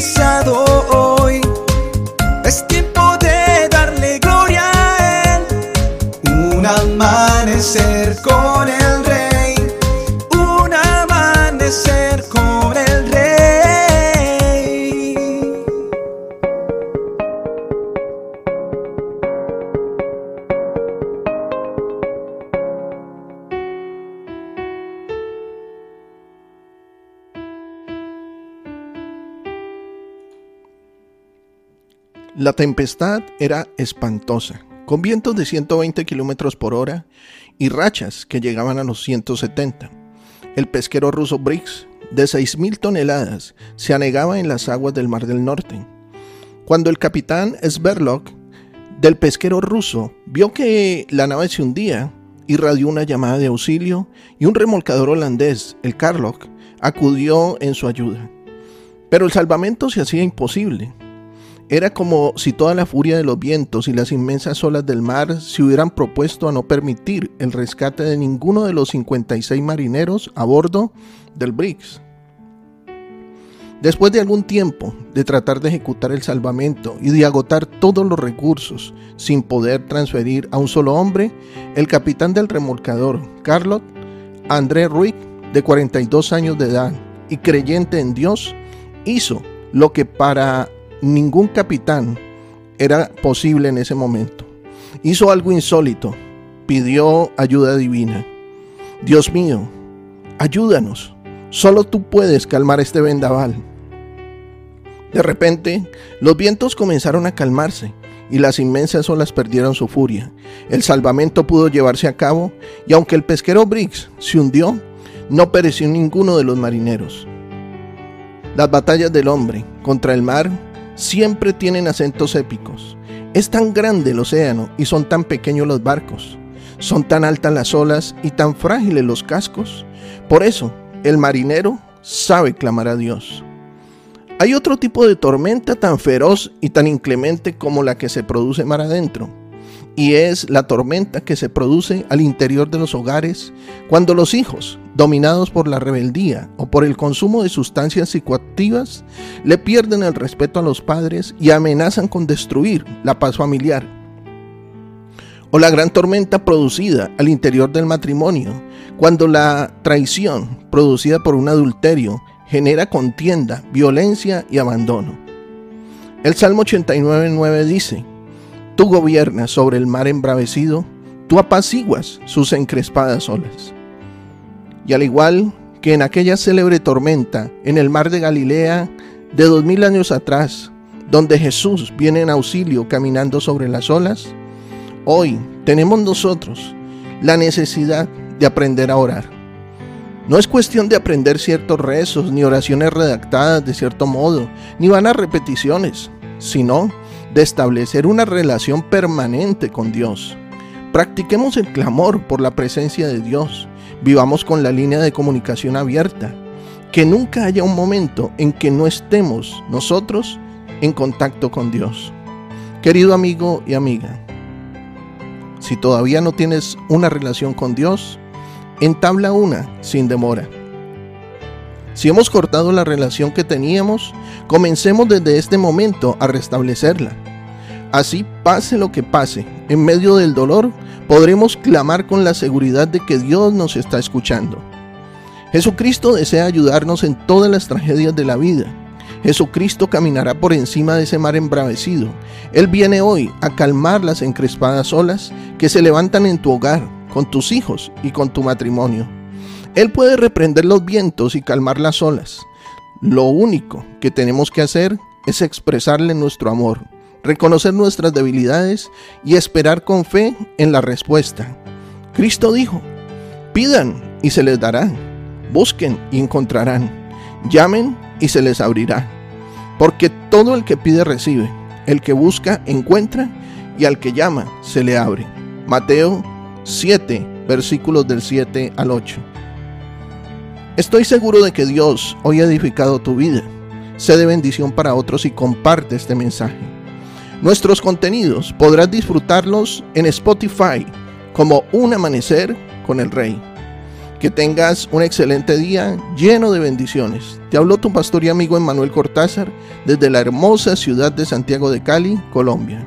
empezado hoy. Es tiempo de darle gloria a Él. Un amanecer con el La tempestad era espantosa, con vientos de 120 kilómetros por hora y rachas que llegaban a los 170. El pesquero ruso Briggs, de 6.000 toneladas, se anegaba en las aguas del Mar del Norte. Cuando el capitán Sverlok, del pesquero ruso, vio que la nave se hundía, irradió una llamada de auxilio y un remolcador holandés, el Karlok, acudió en su ayuda. Pero el salvamento se hacía imposible. Era como si toda la furia de los vientos y las inmensas olas del mar se hubieran propuesto a no permitir el rescate de ninguno de los 56 marineros a bordo del Briggs. Después de algún tiempo de tratar de ejecutar el salvamento y de agotar todos los recursos sin poder transferir a un solo hombre, el capitán del remolcador, Carlot, André Ruick, de 42 años de edad y creyente en Dios, hizo lo que para ningún capitán era posible en ese momento. Hizo algo insólito, pidió ayuda divina. Dios mío, ayúdanos, solo tú puedes calmar este vendaval. De repente, los vientos comenzaron a calmarse y las inmensas olas perdieron su furia. El salvamento pudo llevarse a cabo y aunque el pesquero Briggs se hundió, no pereció ninguno de los marineros. Las batallas del hombre contra el mar siempre tienen acentos épicos. Es tan grande el océano y son tan pequeños los barcos. Son tan altas las olas y tan frágiles los cascos. Por eso, el marinero sabe clamar a Dios. Hay otro tipo de tormenta tan feroz y tan inclemente como la que se produce mar adentro, y es la tormenta que se produce al interior de los hogares cuando los hijos, dominados por la rebeldía o por el consumo de sustancias psicoactivas, le pierden el respeto a los padres y amenazan con destruir la paz familiar. O la gran tormenta producida al interior del matrimonio, cuando la traición producida por un adulterio genera contienda, violencia y abandono. El Salmo 89.9 dice, Tú gobiernas sobre el mar embravecido, tú apaciguas sus encrespadas olas. Y al igual que en aquella célebre tormenta en el mar de Galilea de dos mil años atrás, donde Jesús viene en auxilio caminando sobre las olas, hoy tenemos nosotros la necesidad de aprender a orar. No es cuestión de aprender ciertos rezos, ni oraciones redactadas de cierto modo, ni vanas repeticiones, sino de establecer una relación permanente con Dios. Practiquemos el clamor por la presencia de Dios. Vivamos con la línea de comunicación abierta. Que nunca haya un momento en que no estemos nosotros en contacto con Dios. Querido amigo y amiga, si todavía no tienes una relación con Dios, entabla una sin demora. Si hemos cortado la relación que teníamos, comencemos desde este momento a restablecerla. Así pase lo que pase, en medio del dolor, podremos clamar con la seguridad de que Dios nos está escuchando. Jesucristo desea ayudarnos en todas las tragedias de la vida. Jesucristo caminará por encima de ese mar embravecido. Él viene hoy a calmar las encrespadas olas que se levantan en tu hogar, con tus hijos y con tu matrimonio. Él puede reprender los vientos y calmar las olas. Lo único que tenemos que hacer es expresarle nuestro amor, reconocer nuestras debilidades y esperar con fe en la respuesta. Cristo dijo, pidan y se les dará, busquen y encontrarán, llamen y se les abrirá. Porque todo el que pide recibe, el que busca encuentra y al que llama se le abre. Mateo 7, versículos del 7 al 8. Estoy seguro de que Dios hoy ha edificado tu vida. Sé de bendición para otros y comparte este mensaje. Nuestros contenidos podrás disfrutarlos en Spotify como Un Amanecer con el Rey. Que tengas un excelente día lleno de bendiciones. Te habló tu pastor y amigo Emmanuel Cortázar desde la hermosa ciudad de Santiago de Cali, Colombia.